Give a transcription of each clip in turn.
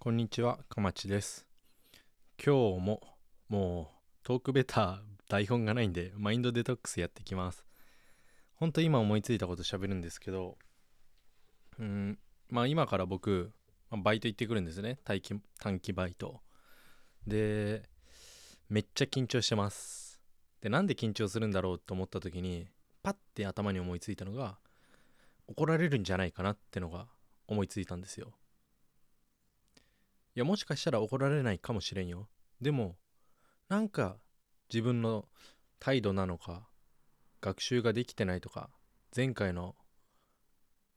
こんにちは、かまちです。今日ももうトークベター台本がないんでマインドデトックスやっていきます。ほんと今思いついたこと喋るんですけど、うん、まあ今から僕、まあバイト行ってくるんですね。短期短期バイト。で、めっちゃ緊張してます。で、なんで緊張するんだろうと思った時に、パッて頭に思いついたのが、怒られるんじゃないかなってのが思いついたんですよ。やもしかしたら怒られないかもしれんよ。でもなんか自分の態度なのか学習ができてないとか前回の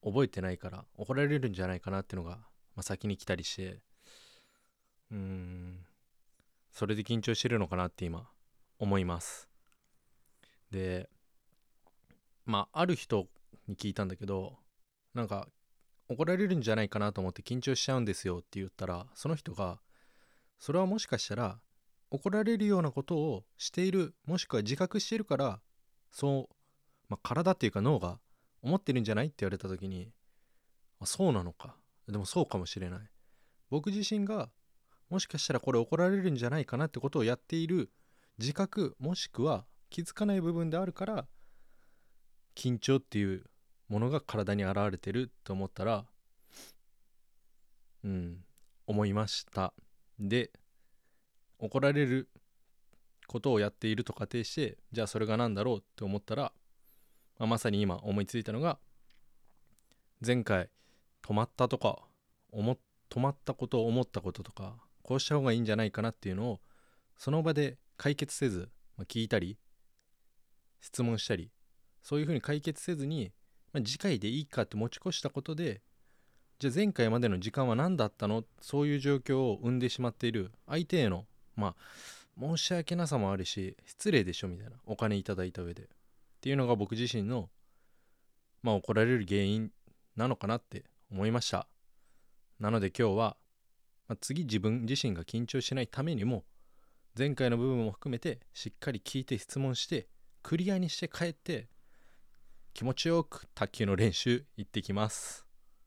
覚えてないから怒られるんじゃないかなってのが、まあ、先に来たりして。うーん。それで緊張してるのかなって今思います。でまあある人に聞いたんだけどなんか怒られるんじゃないかなと思って緊張しちゃうんですよって言ったらその人がそれはもしかしたら怒られるようなことをしているもしくは自覚しているからそう、まあ、体っていうか脳が思ってるんじゃないって言われた時にあそうなのか。でもそうかもしれない。僕自身がもしかしたらこれ怒られるんじゃないかなってことをやっている自覚もしくは気づかない部分であるから緊張っていうものが体に現れてると思ったらうん思いました。で怒られることをやっていると仮定してじゃあそれが何だろうって思ったら、まあ、まさに今思いついたのが前回止まったとか思止まったことを思ったこととかこうした方がいいんじゃないかなっていうのをその場で解決せず、まあ、聞いたり質問したりそういうふうに解決せずにまあ、次回でいいかって持ち越したことでじゃあ前回までの時間は何だったの？そういう状況を生んでしまっている。相手へのまあ申し訳なさもあるし失礼でしょみたいな。お金いただいた上で。っていうのが僕自身のまあ怒られる原因なのかなって思いました。なので今日は、まあ、次自分自身が緊張しないためにも前回の部分も含めてしっかり聞いて質問してクリアにして帰って気持ちよく卓球の練習行ってきます。